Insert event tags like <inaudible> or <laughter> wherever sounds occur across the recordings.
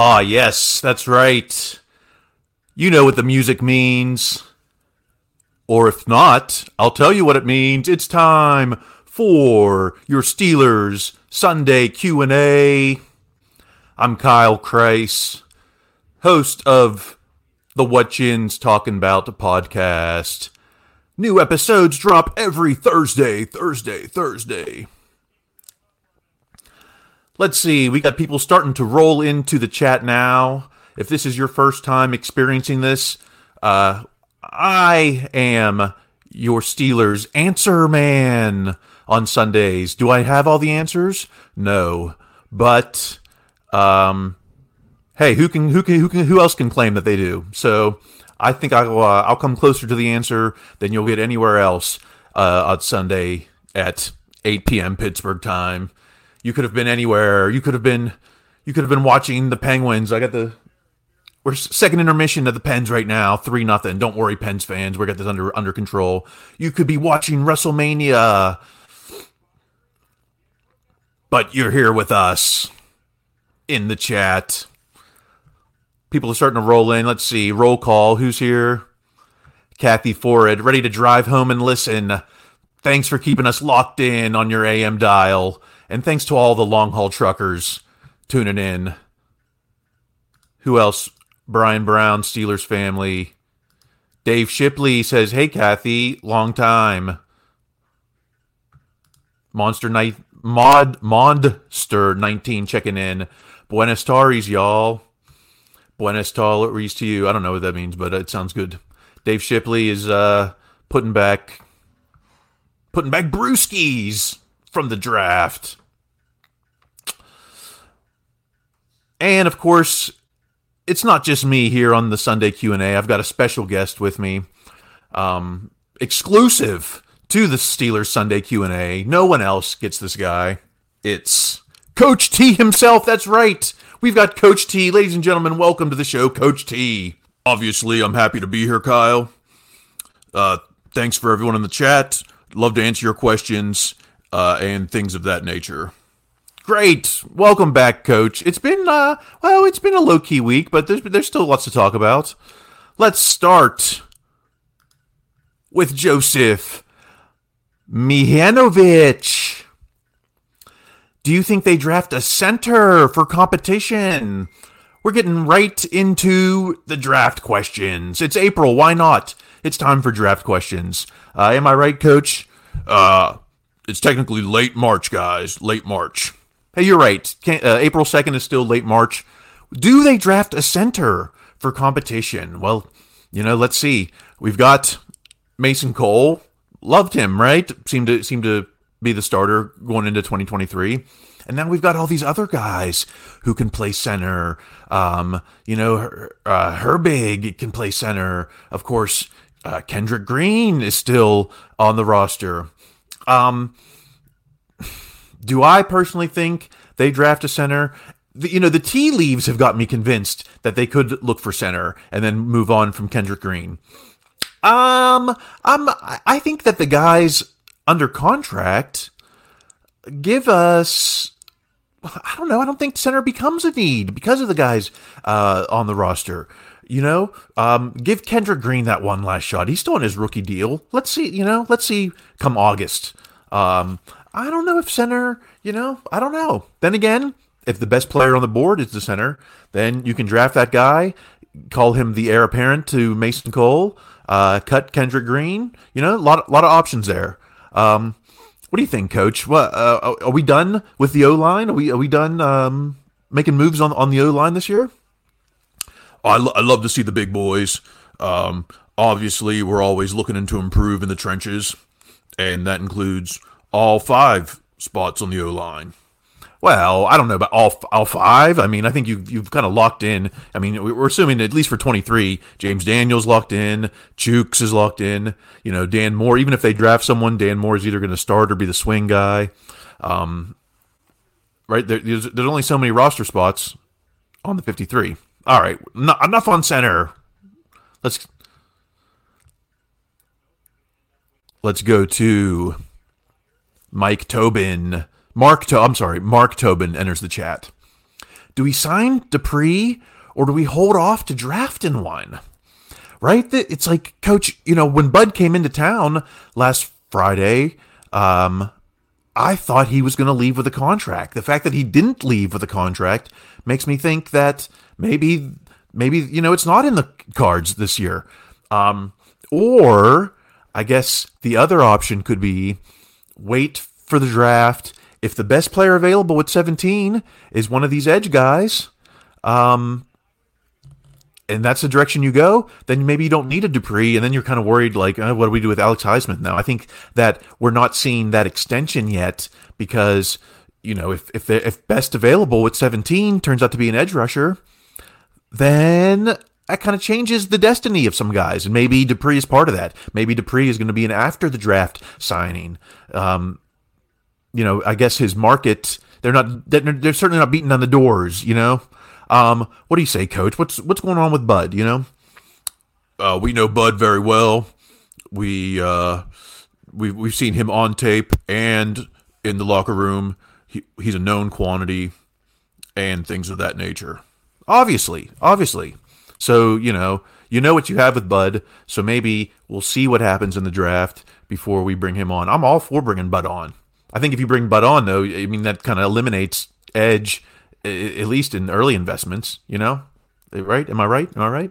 Ah, yes, that's right. You know what the music means. Or if not, I'll tell you what it means. It's time for your Steelers Sunday Q&A. I'm Kyle Chrise, host of the What Yinz Talking About podcast. New episodes drop every Thursday, Thursday, Thursday. Let's see, we got people starting to roll into the chat now. If this is your first time experiencing this, uh, I am your Steelers answer man on Sundays. Do I have all the answers? No, but um, hey, who can who can who can who else can claim that they do? So I think I'll uh, I'll come closer to the answer than you'll get anywhere else uh, on Sunday at 8 p.m. Pittsburgh time. You could have been anywhere. You could have been you could have been watching the Penguins. I got the we're second intermission of the Pens right now, three nothing. Don't worry, Pens fans, we got this under under control. You could be watching WrestleMania, but you're here with us in the chat. People are starting to roll in. Let's see, roll call. Who's here? Kathy Forrid, ready to drive home and listen. Thanks for keeping us locked in on your AM dial, and thanks to all the long haul truckers tuning in. Who else? Brian Brown, Steelers family. Dave Shipley says, "Hey Kathy, long time." Monster Night Mod Monster 19 checking in. Buenos Taries, y'all. Buenos Taries to you. I don't know what that means, but it sounds good. Dave Shipley is uh putting back putting back brewskis from the draft. And of course, it's not just me here on the Sunday Q&A. I've got a special guest with me. Um, exclusive to the Steelers Sunday Q&A. No one else gets this guy. It's Coach T himself. That's right. We've got Coach T. Ladies and gentlemen, welcome to the show, Coach T. Obviously, I'm happy to be here, Kyle. Uh, thanks for everyone in the chat. Love to answer your questions uh, and things of that nature. Great. Welcome back, Coach. It's been uh well, it's been a low key week, but there's there's still lots to talk about. Let's start with Joseph Mihanovic. Do you think they draft a center for competition? we're getting right into the draft questions. It's April. Why not? It's time for draft questions. Uh, am I right, Coach? Uh, it's technically late March, guys. Late March. Hey, you're right. Can't, uh, April 2nd is still late March. Do they draft a center for competition? Well, you know, let's see. We've got Mason Cole. Loved him, right? Seemed to seemed to be the starter going into 2023. And now we've got all these other guys who can play center. Um, you know, uh, Herbig can play center. Of course, uh, Kendrick Green is still on the roster. Um, do I personally think they draft a center? The, you know, the tea leaves have got me convinced that they could look for center and then move on from Kendrick Green. Um, um, I think that the guys under contract give us. I don't know. I don't think center becomes a need because of the guys uh, on the roster. You know, um, give Kendrick Green that one last shot. He's still on his rookie deal. Let's see. You know, let's see come August. Um, I don't know if center. You know, I don't know. Then again, if the best player on the board is the center, then you can draft that guy, call him the heir apparent to Mason Cole, uh, cut Kendrick Green. You know, a lot, lot of options there. Um, what do you think, Coach? What uh, are we done with the O line? Are we are we done um, making moves on on the O line this year? I, lo- I love to see the big boys. Um, obviously, we're always looking to improve in the trenches, and that includes all five spots on the O line. Well, I don't know about all all five. I mean, I think you've you've kind of locked in. I mean, we're assuming at least for twenty three, James Daniels locked in, Chuks is locked in. You know, Dan Moore. Even if they draft someone, Dan Moore is either going to start or be the swing guy. Um, right there, there's, there's only so many roster spots on the fifty three. All right, enough on center. Let's let's go to Mike Tobin. Mark, to- I'm sorry, Mark Tobin enters the chat. Do we sign Dupree or do we hold off to drafting one? Right? It's like, Coach, you know, when Bud came into town last Friday, um, I thought he was going to leave with a contract. The fact that he didn't leave with a contract makes me think that maybe, maybe you know, it's not in the cards this year. Um, or I guess the other option could be wait for the draft. If the best player available at 17 is one of these edge guys, um, and that's the direction you go, then maybe you don't need a Dupree, and then you're kind of worried, like, oh, what do we do with Alex Highsmith now? I think that we're not seeing that extension yet because, you know, if if if best available at 17 turns out to be an edge rusher, then that kind of changes the destiny of some guys, and maybe Dupree is part of that. Maybe Dupree is going to be an after the draft signing. Um, you know, I guess his market they're not they're, certainly not beating on the doors. You know, um, what do you say, Coach? What's what's going on with Bud? You know, uh, we know Bud very well. We uh, we we've seen him on tape and in the locker room. He, he's a known quantity, and things of that nature. Obviously, obviously. So you know, you know what you have with Bud. So maybe we'll see what happens in the draft before we bring him on. I'm all for bringing Bud on. I think if you bring Bud on, though, I mean that kind of eliminates edge, at least in early investments. You know, eh, right? Am I right? Am I right?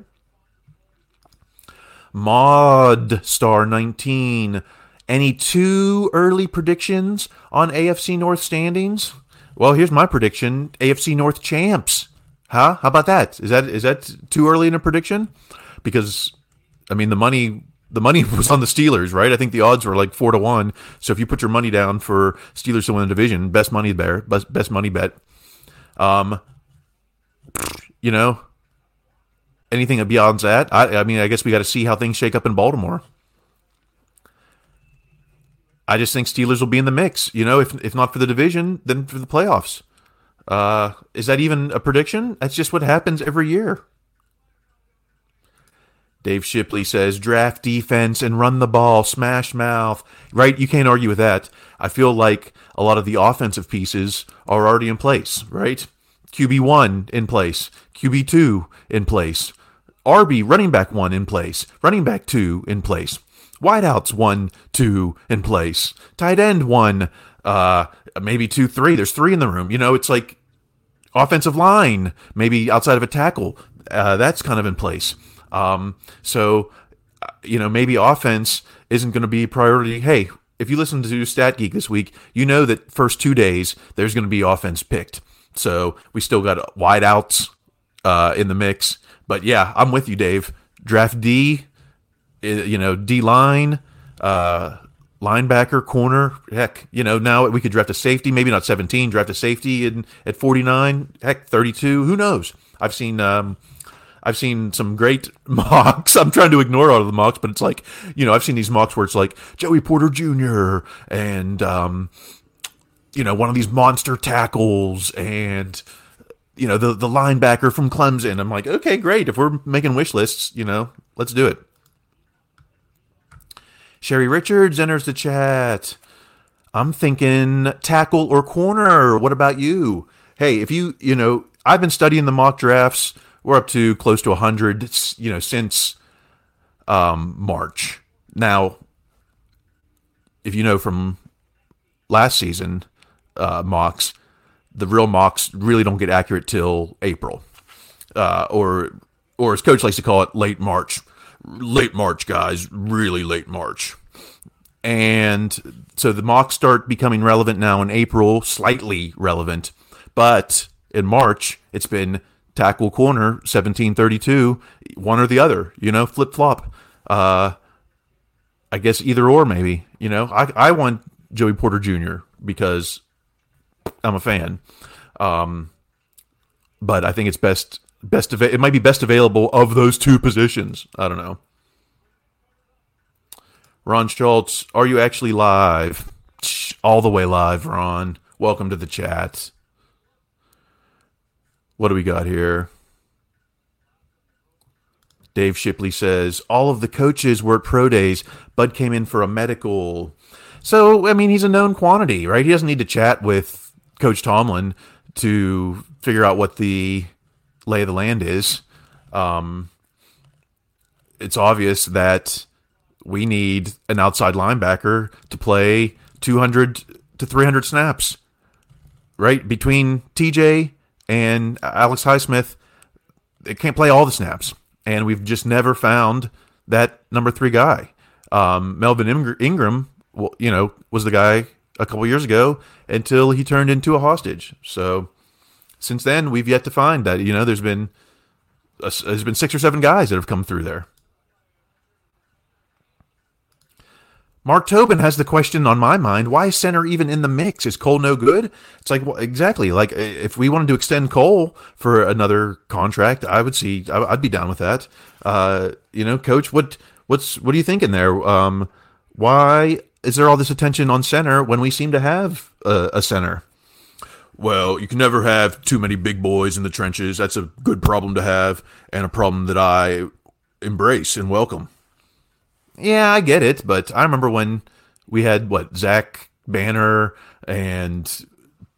Mod Star 19. Any two early predictions on AFC North standings? Well, here's my prediction: AFC North champs. Huh? How about that? Is that is that too early in a prediction? Because I mean, the money the money <laughs> was on the Steelers, right? I think the odds were like four to one. So if you put your money down for Steelers to win the division, best money there, best best money bet. Um, you know, anything beyond that, I, I mean, I guess we got to see how things shake up in Baltimore. I just think Steelers will be in the mix. You know, if if not for the division, then for the playoffs. Uh, is that even a prediction? That's just what happens every year. Dave Shipley says draft defense and run the ball, smash mouth. Right? You can't argue with that. I feel like a lot of the offensive pieces are already in place, right? QB1 in place, QB2 in place, RB running back 1 in place, running back 2 in place, wideouts 1, 2 in place, tight end 1, uh, maybe 2, 3. There's 3 in the room. You know, it's like offensive line, maybe outside of a tackle. Uh, that's kind of in place. Um, so, uh, you know, maybe offense isn't going to be priority. Hey, if you listen to Stat Geek this week, you know that first two days there's going to be offense picked. So we still got wideouts uh, in the mix. But yeah, I'm with you, Dave. Draft D, you know, D line, uh, linebacker, corner. Heck, you know, now we could draft a safety, maybe not 17, draft a safety in, at 49, heck, 32. Who knows? I've seen. Um, I've seen some great <laughs> mocks. I'm trying to ignore all of the mocks, but it's like, you know, I've seen these mocks where it's like Joey Porter Jr. and, um, you know, one of these monster tackles and, you know, the, the linebacker from Clemson. I'm like, okay, great. If we're making wish lists, you know, let's do it. Sherry Richards enters the chat. I'm thinking tackle or corner. What about you? Hey, if you, you know, I've been studying the mock drafts we're up to close to 100 you know since um, march now if you know from last season uh, mocks the real mocks really don't get accurate till april uh, or or as coach likes to call it late march late march guys really late march. And so the mocks start becoming relevant now in april slightly relevant. But in march it's been tackle corner 1732 one or the other you know flip flop uh i guess either or maybe you know. I i want joey porter jr because i'm a fan. Um but i think it's best best av- it might be best available of those two positions i don't know ron schultz are you actually live all the way live ron welcome to the chat what do we got here? Dave Shipley says all of the coaches were at pro days. Bud came in for a medical. So, I mean, he's a known quantity, right? He doesn't need to chat with Coach Tomlin to figure out what the lay of the land is. Um, it's obvious that we need an outside linebacker to play 200 to 300 snaps, right? Between TJ and Alex Highsmith they can't play all the snaps, and we've just never found that number three guy. Um, Melvin Ingram, you know, was the guy a couple years ago until he turned into a hostage. So since then, we've yet to find that. You know, there's been a, there's been six or seven guys that have come through there. Mark Tobin has the question on my mind: Why is center even in the mix? Is Cole no good? It's like well, exactly like if we wanted to extend Cole for another contract, I would see I'd be down with that. Uh, you know, Coach, what what's what are you thinking there? Um, why is there all this attention on center when we seem to have a, a center? Well, you can never have too many big boys in the trenches. That's a good problem to have, and a problem that I embrace and welcome. Yeah, I get it, but I remember when we had what Zach Banner and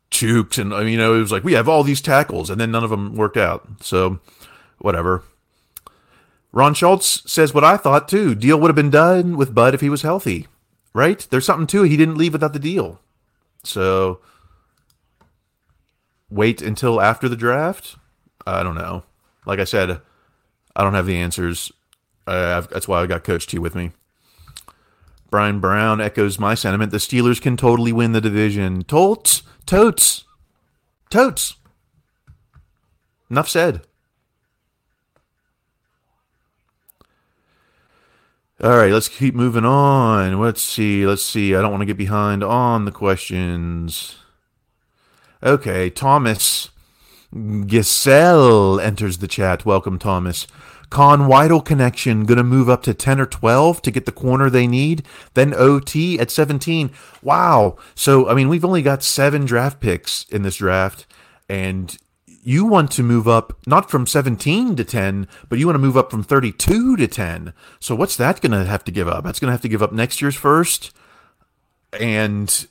Chuks, and I mean, you know, it was like we have all these tackles, and then none of them worked out. So, whatever. Ron Schultz says what I thought too. Deal would have been done with Bud if he was healthy, right? There's something to it. He didn't leave without the deal. So, wait until after the draft. I don't know. Like I said, I don't have the answers. Uh, that's why I got Coach T with me. Brian Brown echoes my sentiment. The Steelers can totally win the division. Totes, totes, totes. Enough said. All right, let's keep moving on. Let's see. Let's see. I don't want to get behind on the questions. Okay, Thomas Giselle enters the chat. Welcome, Thomas. Con Weidl connection going to move up to 10 or 12 to get the corner they need. Then OT at 17. Wow. So, I mean, we've only got seven draft picks in this draft, and you want to move up not from 17 to 10, but you want to move up from 32 to 10. So, what's that going to have to give up? That's going to have to give up next year's first. And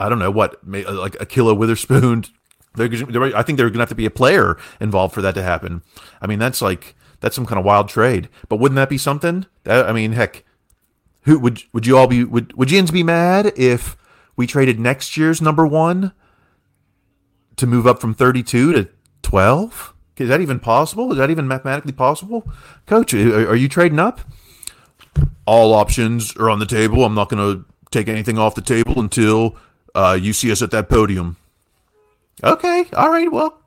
I don't know what, uh, like Ahkello Witherspoon <laughs> they're, they're, I think there's going to have to be a player involved for that to happen. I mean, that's like that's some kind of wild trade. But wouldn't that be something? That, I mean, heck, who would would you all be would would yinz be mad if we traded next year's number one to move up from 32 to 12? Is that even possible? Is that even mathematically possible? Coach, uh, are you trading up? All options are on the table. I'm not going to take anything off the table until uh, you see us at that podium. Okay, all right. Well,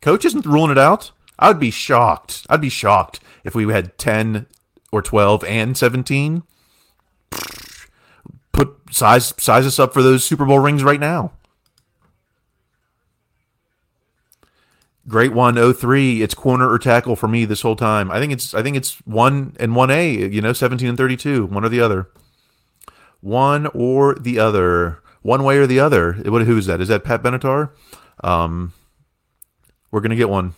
coach isn't ruling it out. I would be shocked. I'd be shocked if we had 10 or 12 and 17. Put size size us up for those Super Bowl rings right now. Great one, 03. It's corner or tackle for me this whole time. I think it's I think it's one and one A. You know, seventeen and thirty-two, one or the other. One or the other, one way or the other. What? Who is that? Is that Pat Benatar? Um, we're gonna get one.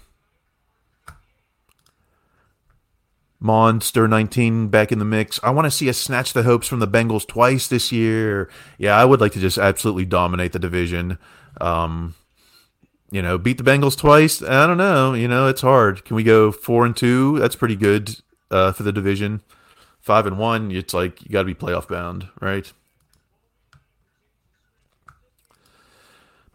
Monster 19 back in the mix. I want to see us snatch the hopes from the Bengals twice this year. Yeah, I would like to just absolutely dominate the division. Um, you know, beat the Bengals twice. I don't know. You know, it's hard. Can we go four and two? That's pretty good uh, for the division. Five and one, it's like you got to be playoff bound, right?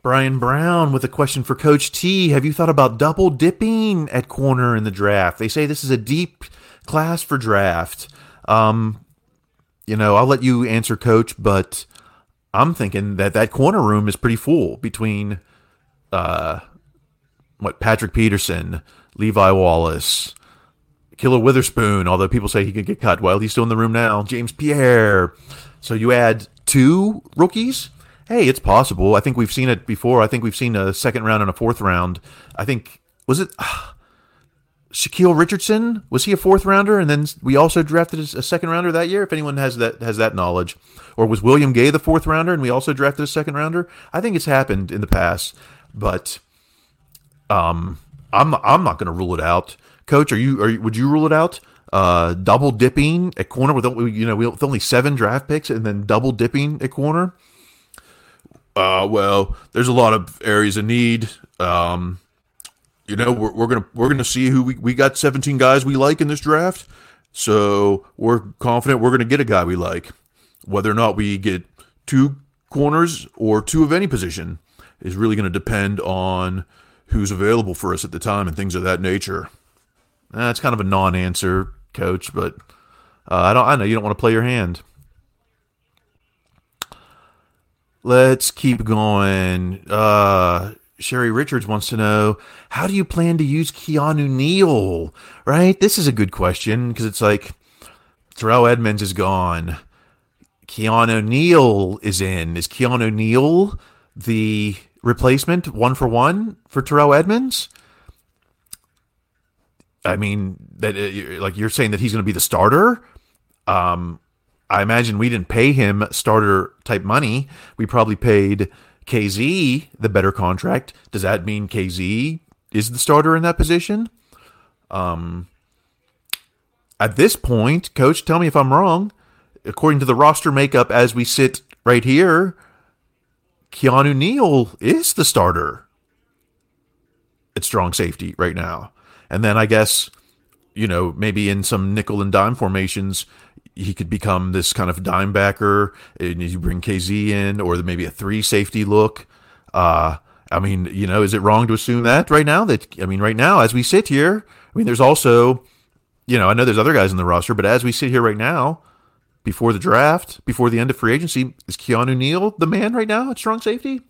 Brian Brown with a question for Coach T. Have you thought about double dipping at corner in the draft? They say this is a deep class for draft. Um, you know, I'll let you answer, Coach, but I'm thinking that that corner room is pretty full between uh, what Patrick Peterson, Levi Wallace, Killer Witherspoon, although people say he could get cut. Well, he's still in the room now. James Pierre. So you add two rookies. Hey, it's possible. I think we've seen it before. I think we've seen a second round and a fourth round. I think was it uh, <sighs> Shaquille Richardson? Was he a fourth rounder? And then we also drafted a second rounder that year. If anyone has that has that knowledge, or was William Gay the fourth rounder and we also drafted a second rounder? I think it's happened in the past but um, I'm I'm not going to rule it out. Coach, are you? Are you, would you rule it out? Uh, double dipping at corner with you know with only seven draft picks and then double dipping at corner. Uh, well, there's a lot of areas of need. Um, you know, we're, we're gonna we're gonna see who we, we got 17 guys we like in this draft. So we're confident we're gonna get a guy we like. Whether or not we get two corners or two of any position, is really to depend on who's available for us at the time and things of that nature. That's kind of a non-answer, coach, but uh, I don't. I know you don't want to play your hand. Let's keep going. Uh, Sherry Richards wants to know how do you plan to use Keanu Neal? Right, this is a good question because it's like Terrell Edmunds is gone. Keanu Neal is in. Is Keanu Neal the replacement one for one for Terrell Edmunds? I mean that uh, like you're saying that he's going to be the starter. Um, I imagine we didn't pay him starter type money. We probably paid KZ the better contract. Does that mean KZ is the starter in that position? Um, at this point, coach, tell me if I'm wrong. According to the roster makeup as we sit right here, Keanu Neal is the starter at strong safety right now. And then I guess, you know, maybe in some nickel and dime formations, he could become this kind of dime backer and you bring KZ in or maybe a three safety look. Uh, I mean, you know, is it wrong to assume that right now that, I mean, right now, as we sit here, I mean, there's also, you know, I know there's other guys in the roster, but as we sit here right now, before the draft, before the end of free agency, is Keanu Neal the man right now at strong safety?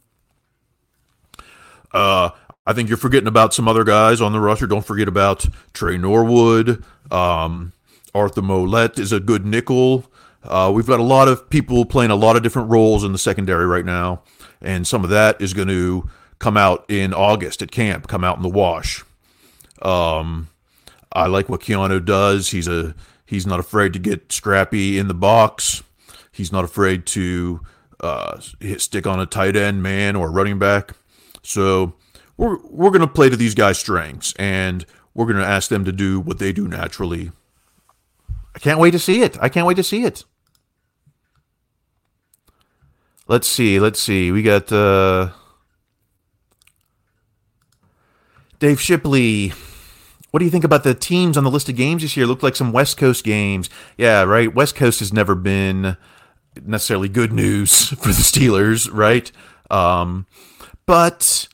Uh, I think you're forgetting about some other guys on the roster. Don't forget about Trey Norwood. Um, Arthur Maulet is a good nickel. Uh, we've got a lot of people playing a lot of different roles in the secondary right now, and some of that is going to come out in August at camp, come out in the wash. Um, I like what Keanu does. He's a He's not afraid to get scrappy in the box. He's not afraid to uh, hit, stick on a tight end man or running back. So we're we're going to play to these guys' strengths, and we're going to ask them to do what they do naturally. I can't wait to see it. I can't wait to see it. Let's see. Let's see. We got uh, Dave Shipley. What do you think about the teams on the list of games this year? Look like some West Coast games. Yeah, right. West Coast has never been necessarily good news <laughs> for the Steelers, right? Um, but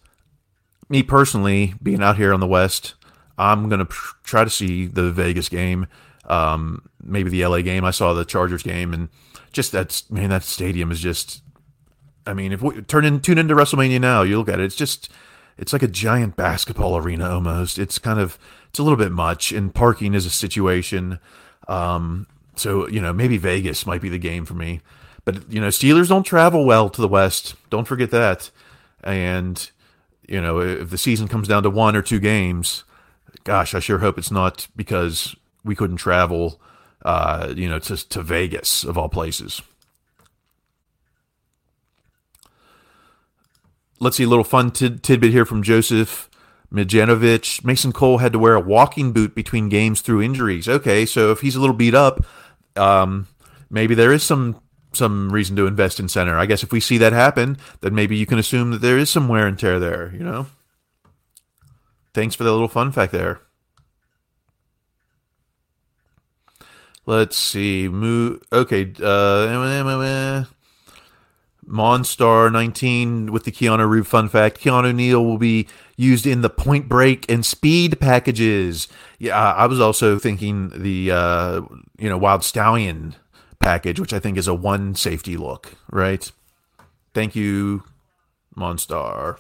me personally, being out here on the West, I'm gonna try to see the Vegas game, um, maybe the LA game. I saw the Chargers game, and just that's man, that stadium is just. I mean, if we turn in tune into WrestleMania now, you look at it. It's just, it's like a giant basketball arena almost. It's kind of, it's a little bit much, and parking is a situation. Um, so you know, maybe Vegas might be the game for me. But you know, Steelers don't travel well to the West. Don't forget that. And you know, if the season comes down to one or two games, gosh, I sure hope it's not because we couldn't travel, uh, you know, to to Vegas of all places. Let's see a little fun tid- tidbit here from Joseph Mijanovic. Mason Cole had to wear a walking boot between games through injuries. Okay, so if he's a little beat up, um, maybe there is some some reason to invest in center. I guess if we see that happen, then maybe you can assume that there is some wear and tear there, you know? Thanks for the little fun fact there. Let's see. Mo- okay. Uh, Monstar 19 with the Keanu Reeves fun fact. Keanu Neal will be used in the Point Break and Speed packages. Yeah, I was also thinking the uh, you know Wild Stallion package, which I think is a one safety look, right? Thank you, Monstar.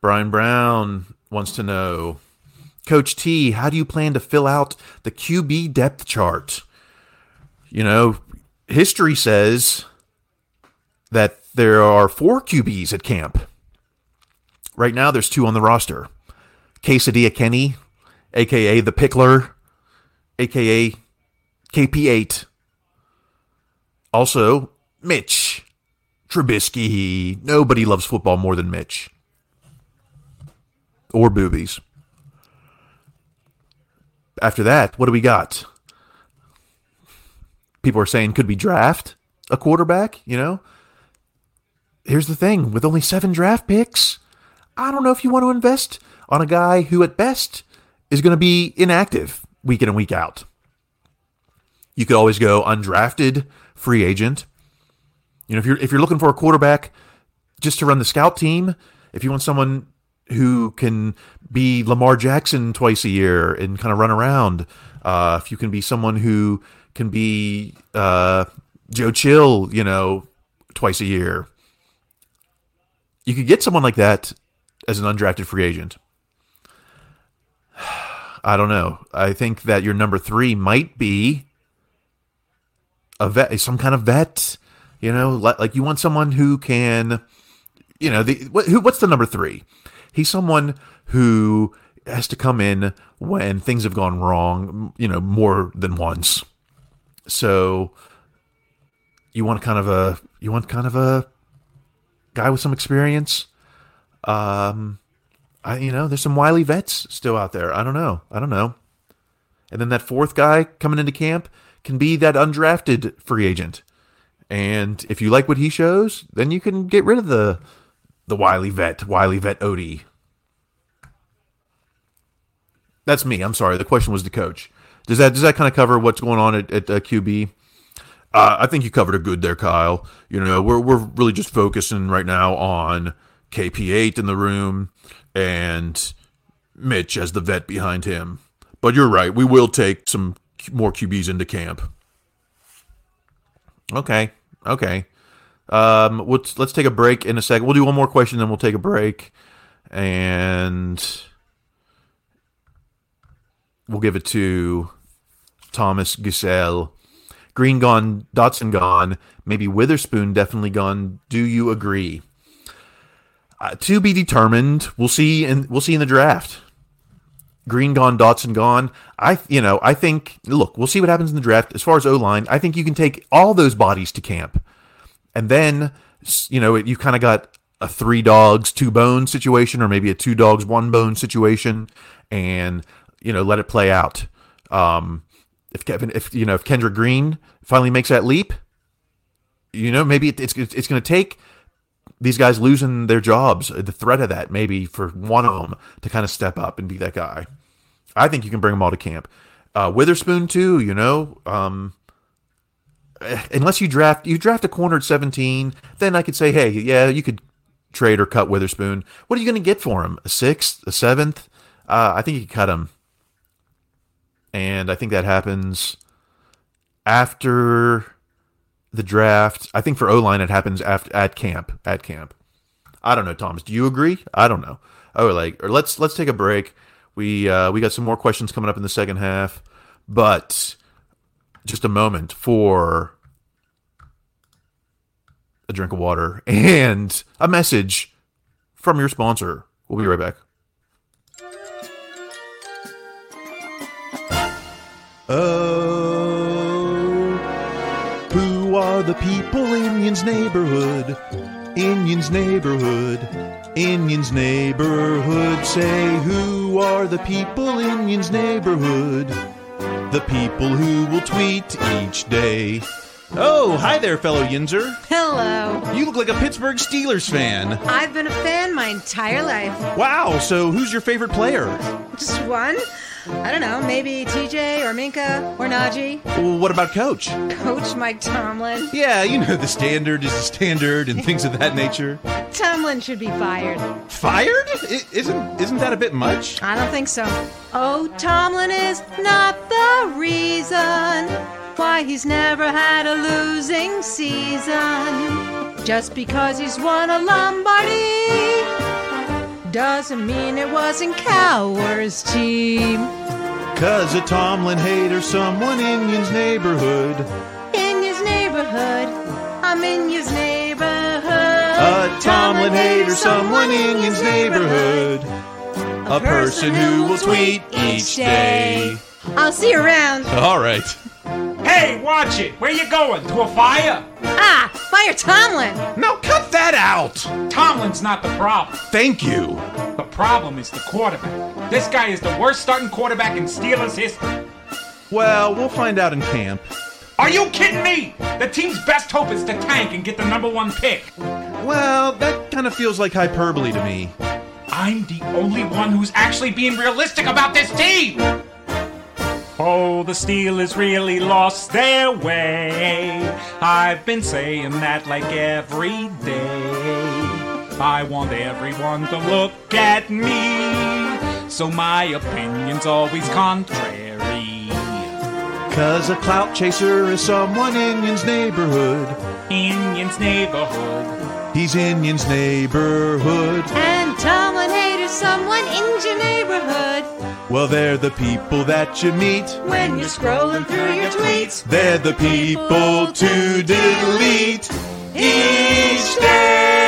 Brian Brown wants to know Coach T, how do you plan to fill out the QB depth chart? You know, history says that there are four QBs at camp. Right now, there's two on the roster Quesadilla Kenny, aka the Pickler, aka KP8. Also, Mitch Trubisky. Nobody loves football more than Mitch. Or boobies. After that, what do we got? People are saying could we draft a quarterback, you know? Here's the thing with only seven draft picks, I don't know if you want to invest on a guy who, at best, is going to be inactive week in and week out. You could always go undrafted free agent. You know, if you're if you're looking for a quarterback just to run the scout team, if you want someone who can be Lamar Jackson twice a year and kind of run around, uh, if you can be someone who can be uh, Joe Chill, you know, twice a year, you could get someone like that as an undrafted free agent. <sighs> I don't know. I think that your number three might be a vet, some kind of vet. You know, like you want someone who can, you know, the who, what's the number three? He's someone who has to come in when things have gone wrong, you know, more than once. So you want kind of a you want kind of a guy with some experience. Um, I you know, there's some wily vets still out there. I don't know. I don't know. And then that fourth guy coming into camp, can be that undrafted free agent. And if you like what he shows, then you can get rid of the the wily vet, wily vet Odie. That's me. I'm sorry. The question was the coach. Does that does that kind of cover what's going on at, at uh, QB? Uh, I think you covered it good there, Kyle. You know, we're we're really just focusing right now on KP8 in the room and Mitch as the vet behind him. But you're right. We will take some more QBs into camp. Okay. Okay. Um, let's let's take a break in a second. We'll do one more question, then we'll take a break, and we'll give it to Thomas Giselle. Green gone, Dotson gone, maybe Witherspoon definitely gone. Do you agree? Uh, to be determined. We'll see, and we'll see in the draft. Green gone, Dotson gone. I, you know, I think. Look, we'll see what happens in the draft. As far as O line, I think you can take all those bodies to camp, and then, you know, you kind of got a three dogs, two bones situation, or maybe a two dogs, one bone situation, and you know, let it play out. Um, if Kevin, if you know, if Kendrick Green finally makes that leap, you know, maybe it's it's going to take these guys losing their jobs, the threat of that maybe for one of them to kind of step up and be that guy. I think you can bring them all to camp. Uh, Witherspoon too, you know. Um, unless you draft you draft a corner at 17, then I could say, hey, yeah, you could trade or cut Witherspoon. What are you going to get for him? A sixth, a seventh? Uh, I think you could cut him, and I think that happens after the draft. I think for O line it happens after at camp. At camp. I don't know, Thomas. Do you agree? I don't know. Oh, like or let's let's take a break. We uh, we got some more questions coming up in the second half, but just a moment for a drink of water <laughs> and a message from your sponsor. We'll be right back. Oh, who are the people in Yinz neighborhood? In Yinz neighborhood, in Yinz neighborhood. Say, who are the people in Yinz neighborhood? The people who will tweet each day. Oh, hi there, fellow Yinzer. Hello. You look like a Pittsburgh Steelers fan. I've been a fan my entire life. Wow, so who's your favorite player? Just one? I don't know, maybe TJ or Minkah or Najee. Well, what about coach? Coach Mike Tomlin. Yeah, you know the standard is the standard and things of that nature. <laughs> Tomlin should be fired. Fired? I- isn't isn't that a bit much? I don't think so. Oh, Tomlin is not the reason why he's never had a losing season. Just because he's won a Lombardi doesn't mean it wasn't Cowher's team. Cause a Tomlin hater, someone in Yinz neighborhood. In his neighborhood, I'm in his neighborhood. A Tomlin hater, someone in Yinz neighborhood. A person who will tweet each day. I'll see you around. All right. Hey, watch it! Where you going? To a fire? Ah, fire Tomlin! No, cut that out! Tomlin's not the problem. Thank you. The problem is the quarterback. This guy is the worst starting quarterback in Steelers history. Well, we'll find out in camp. Are you kidding me? The team's best hope is to tank and get the number one pick. Well, that kind of feels like hyperbole to me. I'm the only one who's actually being realistic about this team. Oh, the Steelers really lost their way. I've been saying that like every day. I want everyone to look at me, so my opinion's always contrary. Cause a clout chaser is someone in Yinz neighborhood. In Yinz neighborhood. He's in Yinz neighborhood. And Tomlin haters someone in your neighborhood. Well, they're the people that you meet when you're scrolling through your tweets. They're the people to delete each day.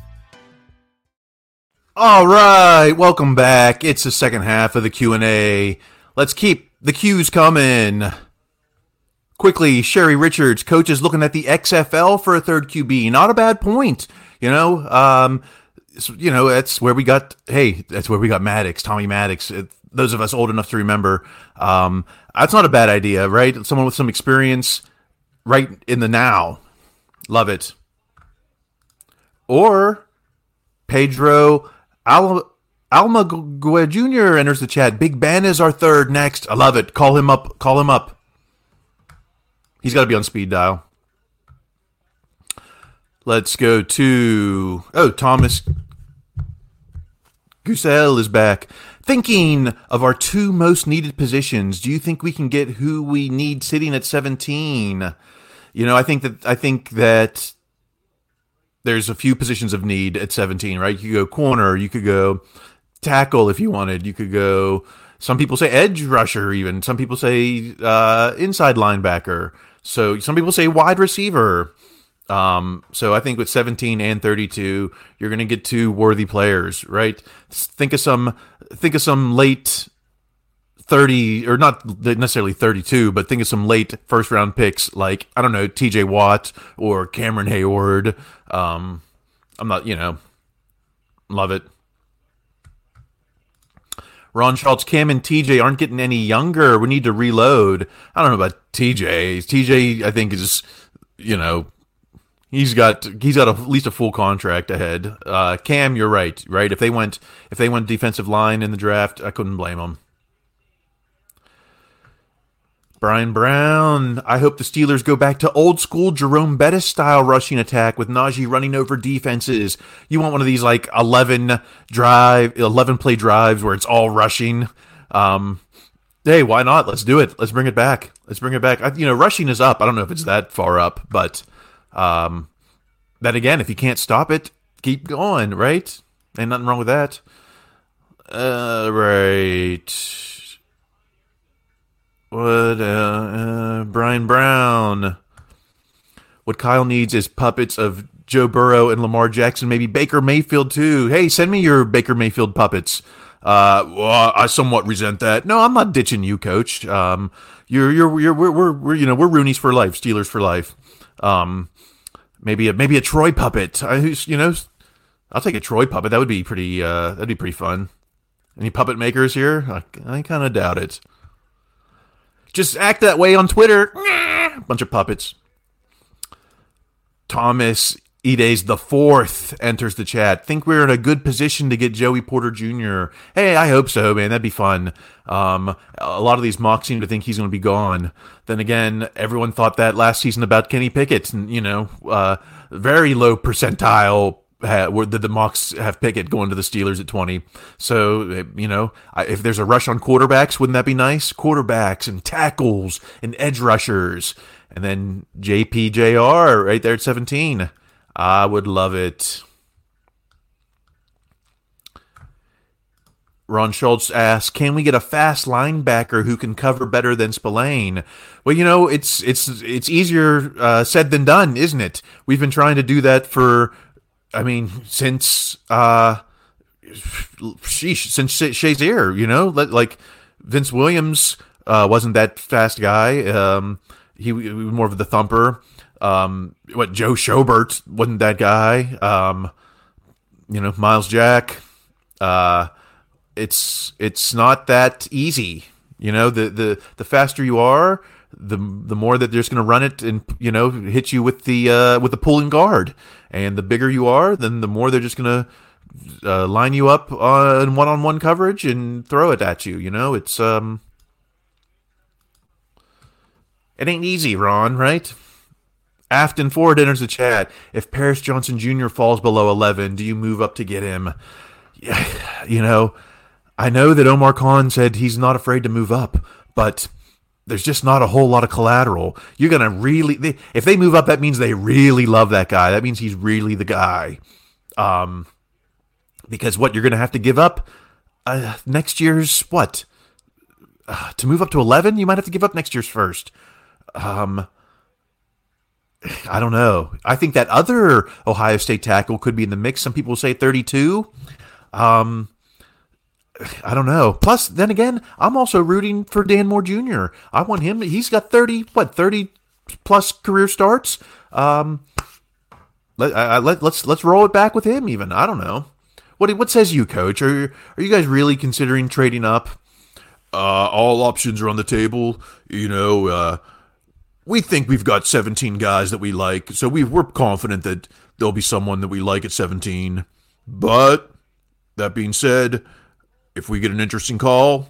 All right, welcome back. It's the second half of the Q&A. Let's keep the cues coming. Quickly, Sherry Richards, coach is looking at the XFL for a third QB. Not a bad point. You know, um, you know, that's where we got, hey, that's where we got Maddox, Tommy Maddox. It, those of us old enough to remember, um, that's not a bad idea, right? Someone with some experience right in the now. Love it. Or Pedro Al- Almaguer Jr. enters the chat. Big Ben is our third next. I love it. Call him up. Call him up. He's got to be on speed dial. Let's go to oh Thomas Gusel is back. Thinking of our two most needed positions, do you think we can get who we need sitting at 17? You know, I think that I think that there's a few positions of need at 17, right? You could go corner, you could go tackle if you wanted, you could go some people say edge rusher even. Some people say uh, inside linebacker. So some people say wide receiver. Um, so I think with 17 and 32, you're going to get two worthy players, right? Think of some, think of some late 30 or not necessarily 32, but think of some late first round picks like I don't know T.J. Watt or Cameron Heyward Um, I'm not, you know, love it. Ron Schultz, Cam, and TJ aren't getting any younger. We need to reload. I don't know about TJ. TJ, I think is, you know, he's got he's got a, at least a full contract ahead. Uh, Cam, you're right, right. If they went if they went defensive line in the draft, I couldn't blame them. Brian Brown. I hope the Steelers go back to old school Jerome Bettis style rushing attack with Najee running over defenses. You want one of these like 11 drive, 11 play drives where it's all rushing. Um, hey, why not? Let's do it. Let's bring it back. Let's bring it back. I, you know, rushing is up. I don't know if it's that far up, but um, then again, if you can't stop it, keep going, right? Ain't nothing wrong with that. Uh, right. What, uh, uh, Brian Brown. What Kyle needs is puppets of Joe Burrow and Lamar Jackson, maybe Baker Mayfield too. Hey, send me your Baker Mayfield puppets. Uh, well, I somewhat resent that. No, I'm not ditching you, Coach. Um, you're you're you're we're, we're, we're you know we're Rooney's for life, Steelers for life. Um, maybe a maybe a Troy puppet. I you know, I'll take a Troy puppet. That would be pretty. Uh, that'd be pretty fun. Any puppet makers here? I, I kind of doubt it. Just act that way on Twitter. Bunch of puppets. Thomas Edays the fourth enters the chat. Think we're in a good position to get Joey Porter Jr. Hey, I hope so, man. That'd be fun. Um, a lot of these mocks seem to think he's going to be gone. Then again, everyone thought that last season about Kenny Pickett, and you know, uh, very low percentile where the, the mocks have Pickett going to the Steelers at 20. So, you know, if there's a rush on quarterbacks, wouldn't that be nice? Quarterbacks and tackles and edge rushers. And then JPJR right there at 17. I would love it. Ron Schultz asks, "Can we get a fast linebacker who can cover better than Spillane?" Well, you know, it's it's it's easier uh, said than done, isn't it? We've been trying to do that for I mean, since uh, sheesh, since Shazier, you know, like Vince Williams uh, wasn't that fast guy. Um, he, was more of the thumper. Um, what Joe Schobert wasn't that guy. Um, you know, Myles Jack. Uh, it's it's not that easy. You know, the the the faster you are, the the more that they're just going to run it and you know hit you with the uh, with the pulling guard. And the bigger you are, then the more they're just going to uh, line you up on one-on-one coverage and throw it at you. You know, it's um, it ain't easy, Ron. Right? Afton Ford enters the chat. If Paris Johnson Jr. falls below 11, do you move up to get him? Yeah, <sighs> you know, I know that Omar Khan said he's not afraid to move up, but there's just not a whole lot of collateral. You're going to really, they, if they move up, that means they really love that guy. That means he's really the guy. Um, because what you're going to have to give up uh, next year's what? Uh, to move up to 11, you might have to give up next year's first. Um, I don't know. I think that other Ohio State tackle could be in the mix. Some people say 32. Um, <sighs> I don't know. Plus, then again, I'm also rooting for Dan Moore Jr. I want him. He's got 30, what, 30 plus career starts. Um, let, I, let, let's let's roll it back with him. Even I don't know. What what says you, Coach? Are are you guys really considering trading up? Uh, all options are on the table. You know, uh, we think we've got 17 guys that we like, so we we're confident that there'll be someone that we like at 17. But that being said, if we get an interesting call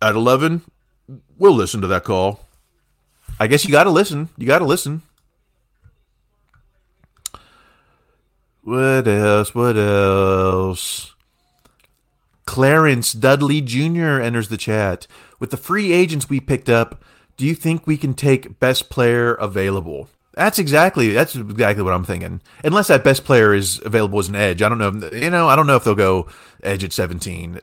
at 11, we'll listen to that call. I guess you got to listen. You got to listen. What else? What else? Clarence Dudley Jr. enters the chat. With the free agents we picked up, do you think we can take best player available? That's exactly that's exactly what I'm thinking. Unless that best player is available as an edge, I don't know. You know, I don't know if they'll go edge at 17.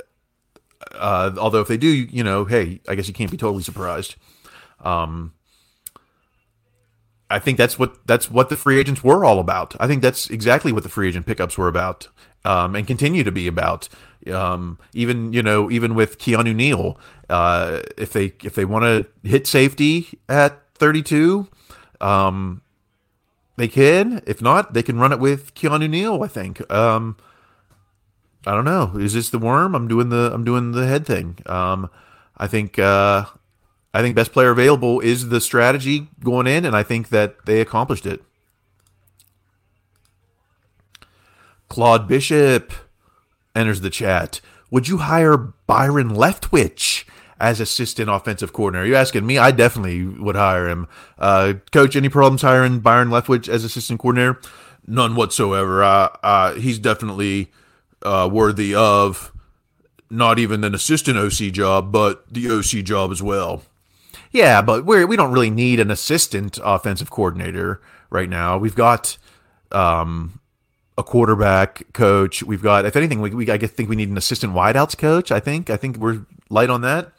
Uh, although if they do, you know, hey, I guess you can't be totally surprised. Um, I think that's what that's what the free agents were all about. I think that's exactly what the free agent pickups were about, um, and continue to be about. Um, even you know, even with Keanu Neal, uh, if they if they want to hit safety at 32 um, they can. If not, they can run it with Keanu Neal. I think. Um, I don't know. Is this the worm? I'm doing the I'm doing the head thing. Um, I think uh, I think best player available is the strategy going in, and I think that they accomplished it. Claude Bishop enters the chat. Would you hire Byron Leftwich? as assistant offensive coordinator. You asking me? I definitely would hire him. Uh, coach, any problems hiring Byron Leftwich as assistant coordinator? None whatsoever. Uh, uh, he's definitely uh, worthy of not even an assistant OC job, but the OC job as well. Yeah, but we're, we don't really need an assistant offensive coordinator right now. We've got um, a quarterback coach. We've got, if anything, we, we I think we need an assistant wideouts coach. I think I think we're light on that.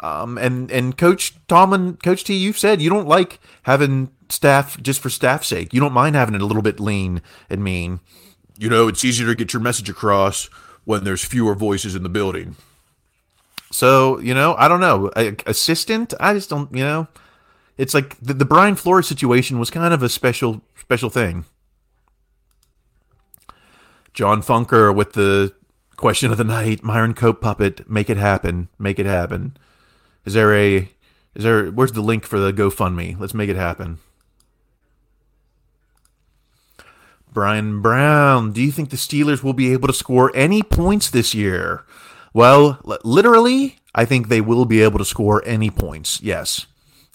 Um, and and Coach Tomlin, Coach T, you've said you don't like having staff just for staff's sake. You don't mind having it a little bit lean and mean. You know, it's easier to get your message across when there's fewer voices in the building. So you know, I don't know. Assistant, I just don't. You know, it's like the, the Brian Flores situation was kind of a special special thing. John Funker with the question of the night: Myron Cope puppet, make it happen, make it happen. Is there a is there where's the link for the GoFundMe? Let's make it happen. Brian Brown, do you think the Steelers will be able to score any points this year? Well, literally, I think they will be able to score any points. Yes.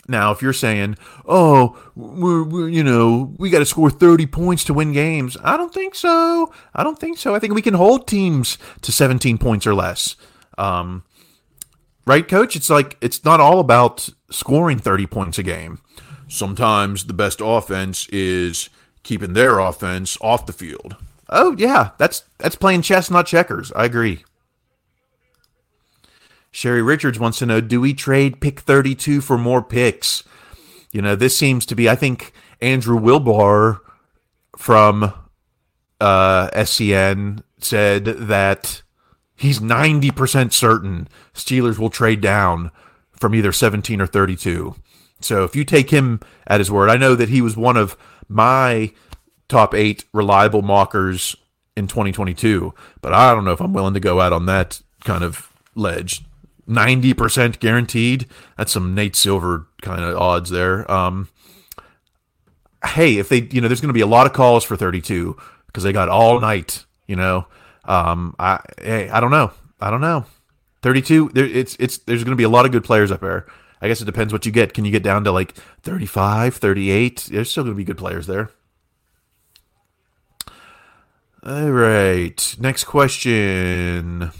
Now, if you're saying, "Oh, we're, we're you know, we got to score 30 points to win games," I don't think so. I don't think so. I think we can hold teams to 17 points or less. Um, right, coach? It's like it's not all about scoring 30 points a game. Sometimes the best offense is keeping their offense off the field. Oh yeah, that's that's playing chess, not checkers. I agree. Sherry Richards wants to know: Do we trade pick 32 for more picks? You know, this seems to be. I think Andrew Wilbar from uh, SCN said that he's 90% certain Steelers will trade down from either 17 or 32. So if you take him at his word, I know that he was one of my top eight reliable mockers in 2022, but I don't know if I'm willing to go out on that kind of ledge. 90% guaranteed. That's some Nate Silver kind of odds there. Um, hey, if they, you know, there's going to be a lot of calls for 32 because they got all night, you know. Um, I hey, I don't know. I don't know. 32. There, it's it's there's going to be a lot of good players up there. I guess it depends what you get. Can you get down to like 35, 38? There's still going to be good players there. All right. Next question.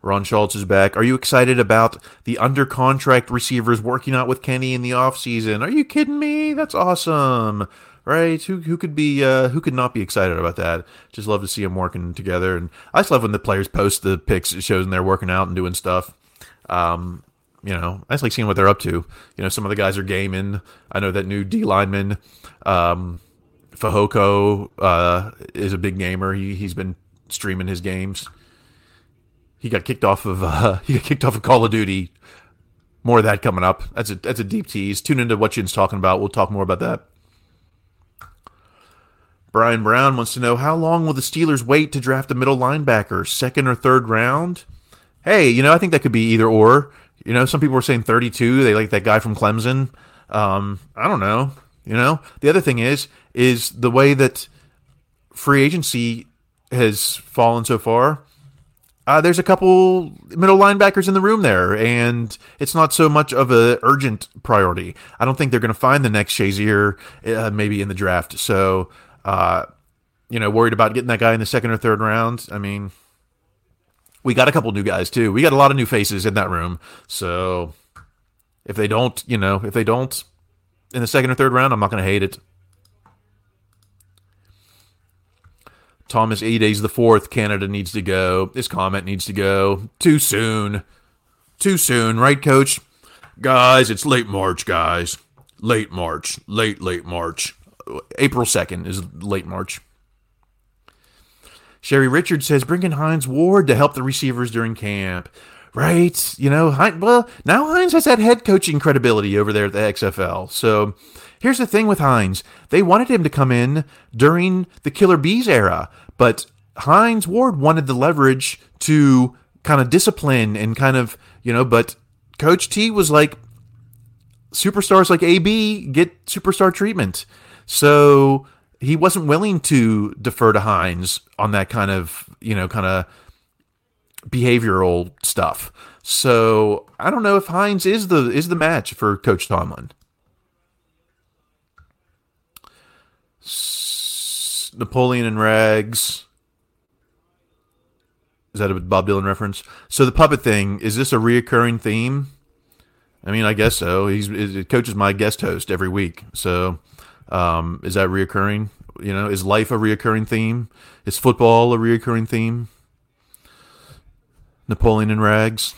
Ron Schultz is back. Are you excited about the under contract receivers working out with Kenny in the offseason? Are you kidding me? That's awesome right? Who who could be uh, who could not be excited about that? Just love to see them working together, and I just love when the players post the pics. It shows them they're working out and doing stuff. Um, you know, I just like seeing what they're up to. You know, some of the guys are gaming. I know that new D lineman, um, uh, is a big gamer. He he's been streaming his games. He got kicked off of <laughs> uh, he got kicked off of Call of Duty. More of that coming up. That's a that's a deep tease. Tune into what Yinz talking about. We'll talk more about that. Brian Brown wants to know how long will the Steelers wait to draft a middle linebacker, second or third round? Hey, you know, I think that could be either or. You know, some people were saying 32. They like that guy from Clemson. Um, I don't know. You know, the other thing is, is the way that free agency has fallen so far. Uh, there's a couple middle linebackers in the room there, and it's not so much of a urgent priority. I don't think they're going to find the next Shazier uh, maybe in the draft. So uh, you know, worried about getting that guy in the second or third round. I mean, we got a couple new guys too. We got a lot of new faces in that room. So if they don't, you know, if they don't in the second or third round, I'm not going to hate it. Thomas Edes the fourth. Canada needs to go. This comment needs to go. Too soon. Too soon, right, Coach? Guys, it's late March, guys. Late March. Late, late March. April 2nd is late March. Sherry Richards says, bring in Hines Ward to help the receivers during camp. Right? You know, well, now Hines has that head coaching credibility over there at the XFL. So here's the thing with Hines they wanted him to come in during the Killer Bees era, but Hines Ward wanted the leverage to kind of discipline and kind of, you know, but Coach T was like, superstars like AB get superstar treatment. So he wasn't willing to defer to Hines on that kind of, you know, kind of behavioral stuff. So I don't know if Hines is the is the match for Coach Tomlin. Napoleon and Rags. Is that a Bob Dylan reference? So the puppet thing is this a reoccurring theme? I mean, I guess so. He's, he's coach is my guest host every week. So um, is that reoccurring? You know, is life a reoccurring theme? Is football a reoccurring theme? Napoleon in Rags.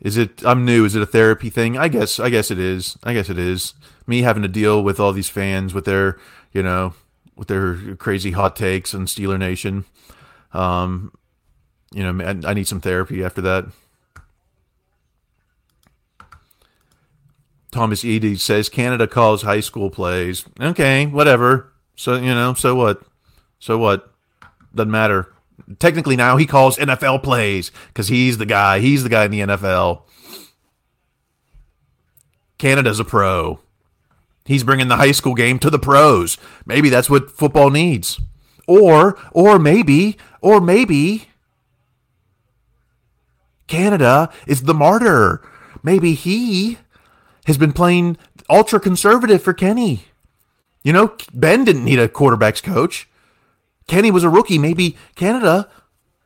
Is it? I'm new. Is it a therapy thing? I guess. I guess it is. I guess it is. Me having to deal with all these fans with their, you know, with their crazy hot takes and Steeler Nation. Um, you know, I, I need some therapy after that. Thomas Edie says Canada calls high school plays. Okay, whatever. So you know, so what? So what? Doesn't matter technically now he calls NFL plays because he's the guy. He's the guy in the NFL. Canada's a pro. He's bringing the high school game to the pros. Maybe that's what football needs. Or, or maybe, or maybe Canada is the martyr. Maybe he has been playing ultra conservative for Kenny. You know, Ben didn't need a quarterback's coach. Kenny was a rookie. Maybe Canada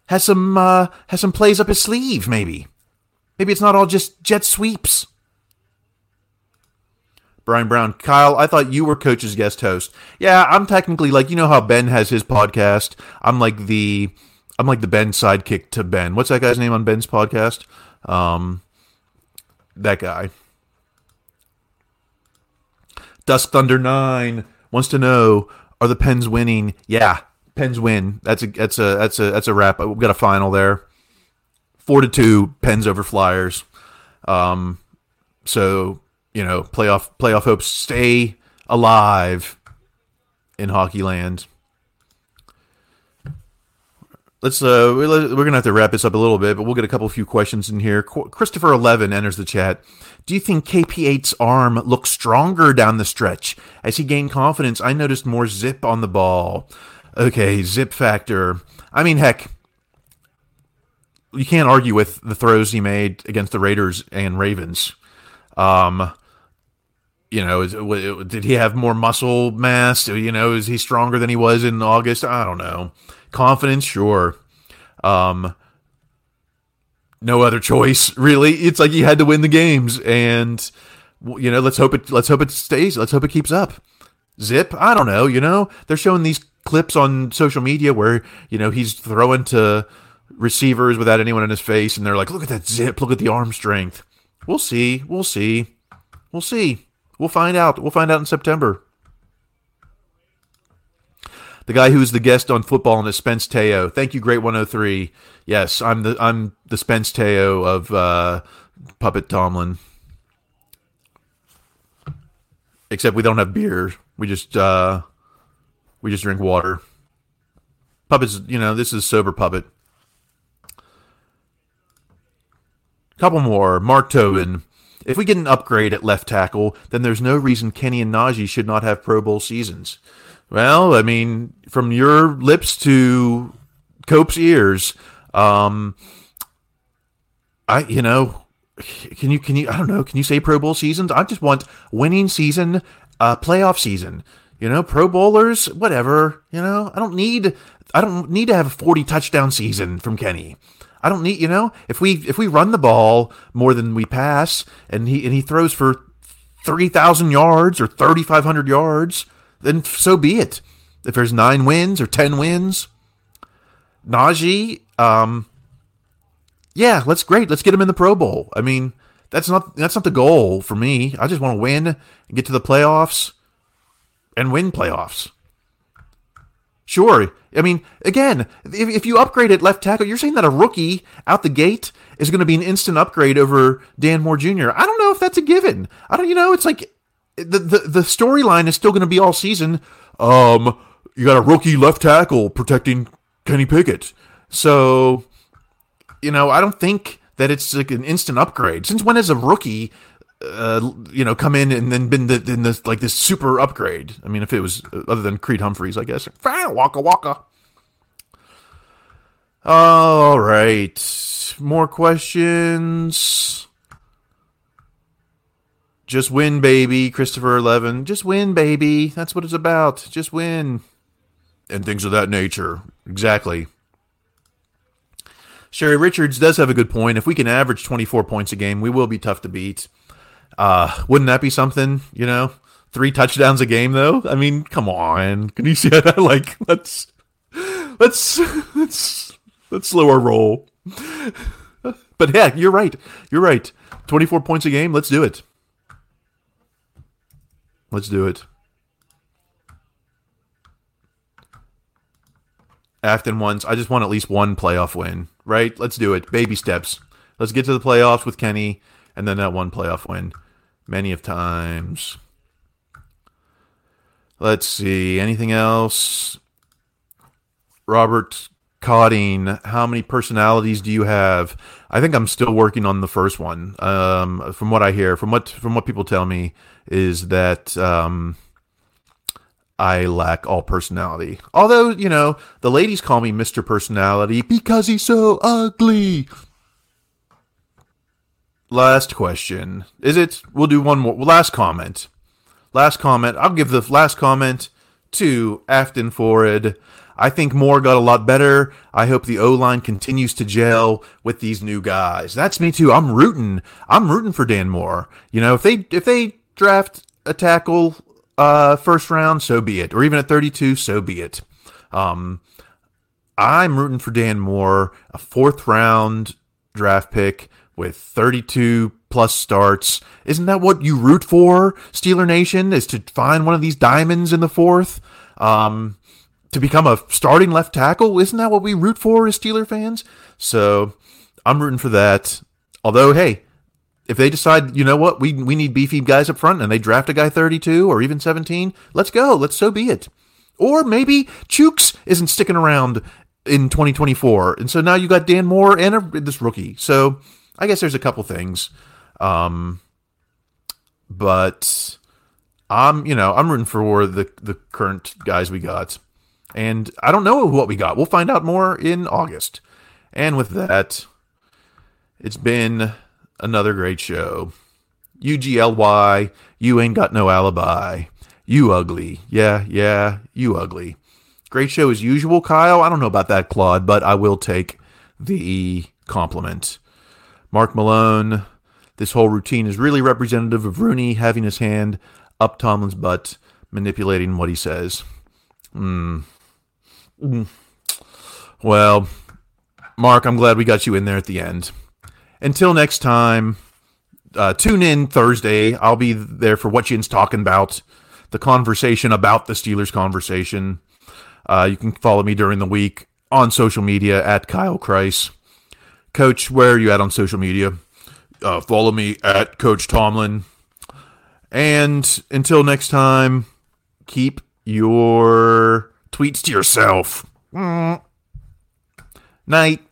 has some uh, has some plays up his sleeve. Maybe, maybe it's not all just jet sweeps. Brian Brown, Kyle, I thought you were coach's guest host. Yeah, I'm technically like you know how Ben has his podcast. I'm like the I'm like the Ben sidekick to Ben. What's that guy's name on Ben's podcast? Um, that guy. Dusk Thunder Nine wants to know: Are the Pens winning? Yeah, Pens win. That's a that's a that's a that's a wrap. We've got a final there. Four to two. Pens over Flyers. Um, so you know, playoff playoff hopes stay alive in hockey land. Let's uh, we're gonna have to wrap this up a little bit, but we'll get a couple few questions in here. Christopher Eleven enters the chat. Do you think KP8's arm looks stronger down the stretch as he gained confidence? I noticed more zip on the ball okay, zip factor. I mean, heck, you can't argue with the throws he made against the Raiders and Ravens. Um, you know, is, did he have more muscle mass? You know, is he stronger than he was in August? I don't know. Confidence, sure. Um, no other choice, <laughs> really. It's like he had to win the games, and you know, let's hope it. Let's hope it stays. Let's hope it keeps up. Zip, I don't know. You know, they're showing these clips on social media where you know he's throwing to receivers without anyone in his face, and they're like, "Look at that zip! Look at the arm strength." We'll see. We'll see. We'll see. We'll find out. We'll find out in September. The guy who's the guest on football and is Spence Teo. Thank you, Great 103. Yes, I'm the I'm the Spence Teo of uh, Puppet Tomlin. Except we don't have beer. We just uh, we just drink water. Puppets, you know, this is sober puppet. Couple more. Mark Tobin. If we get an upgrade at left tackle, then there's no reason Kenny and Najee should not have Pro Bowl seasons. Well, I mean, from your lips to Cope's ears, um, I, you know, can you, can you, I don't know, can you say Pro Bowl seasons? I just want winning season, uh, playoff season. You know, Pro Bowlers, whatever. You know, I don't need I don't need to have a 40 touchdown season from Kenny. I don't need, you know, if we if we run the ball more than we pass and he and he throws for 3,000 yards or 3,500 yards, then so be it. If there's 9 wins or 10 wins, Najee um yeah, let's great. Let's get him in the Pro Bowl. I mean, that's not that's not the goal for me. I just want to win and get to the playoffs and win playoffs. Sure. I mean, again, if, if you upgrade at left tackle, you're saying that a rookie out the gate is going to be an instant upgrade over Dan Moore Jr. I don't know if that's a given. I don't, you know, it's like the the, the storyline is still going to be all season. Um, you got a rookie left tackle protecting Kenny Pickett. So, you know, I don't think that it's like an instant upgrade. Since when has a rookie uh, you know, come in and then been the, in this like this super upgrade. I mean, if it was uh, other than Creed Humphreys, I guess. Waka waka. All right, more questions. Just win, baby, Christopher Eleven. Just win, baby. That's what it's about. Just win, and things of that nature. Exactly. Sherry Richards does have a good point. If we can average 24 points a game, we will be tough to beat. Uh, wouldn't that be something? You know, three touchdowns a game, though. I mean, come on. Can you see that? Like, let's let's <laughs> let's let's slow our roll. but yeah, you're right. You're right. 24 points a game. Let's do it. Let's do it. Afton once. I just want at least one playoff win, right? Let's do it. Baby steps. Let's get to the playoffs with Kenny and then that one playoff win many of times. Let's see. Anything else? Robert Codding, how many personalities do you have? I think I'm still working on the first one. Um, from what I hear, from what from what people tell me, is that um, I lack all personality. Although you know the ladies call me Mister Personality because he's so ugly. Last question. Is it? We'll do one more. Last comment. Last comment. I'll give the last comment to Afton Forward. I think Moore got a lot better. I hope the O line continues to gel with these new guys. That's me too. I'm rooting. I'm rooting for Dan Moore. You know, if they if they draft a tackle uh, first round, so be it. Or even at 32, so be it. Um, I'm rooting for Dan Moore, a fourth round draft pick with 32 plus starts. Isn't that what you root for, Steeler Nation? Is to find one of these diamonds in the fourth, um, to become a starting left tackle? Isn't that what we root for as Steeler fans? So I'm rooting for that. Although, hey, if they decide, you know what, we we need beefy guys up front, and they draft a guy 32 or even 17, let's go. Let's so be it. Or maybe Chuks isn't sticking around in 2024, and so now you got Dan Moore and a, this rookie. So I guess there's a couple things. Um, but I'm, you know, I'm rooting for the the current guys we got. And I don't know what we got. We'll find out more in August. And with that, it's been another great show. UGLY, you ain't got no alibi. You ugly. Yeah, yeah, you ugly. Great show as usual, Kyle. I don't know about that, Claude, but I will take the compliment. Mark Malone, this whole routine is really representative of Rooney having his hand up Tomlin's butt, manipulating what he says. Mm. Mm. Well, Mark, I'm glad we got you in there at the end. Until next time, uh, tune in Thursday. I'll be there for what Yinz talking about, the conversation about the Steelers conversation. Uh, you can follow me during the week on social media at Kyle Chrise. Coach, where are you at on social media? Uh, follow me at Coach Tomlin. And until next time, keep your tweets to yourself. Night.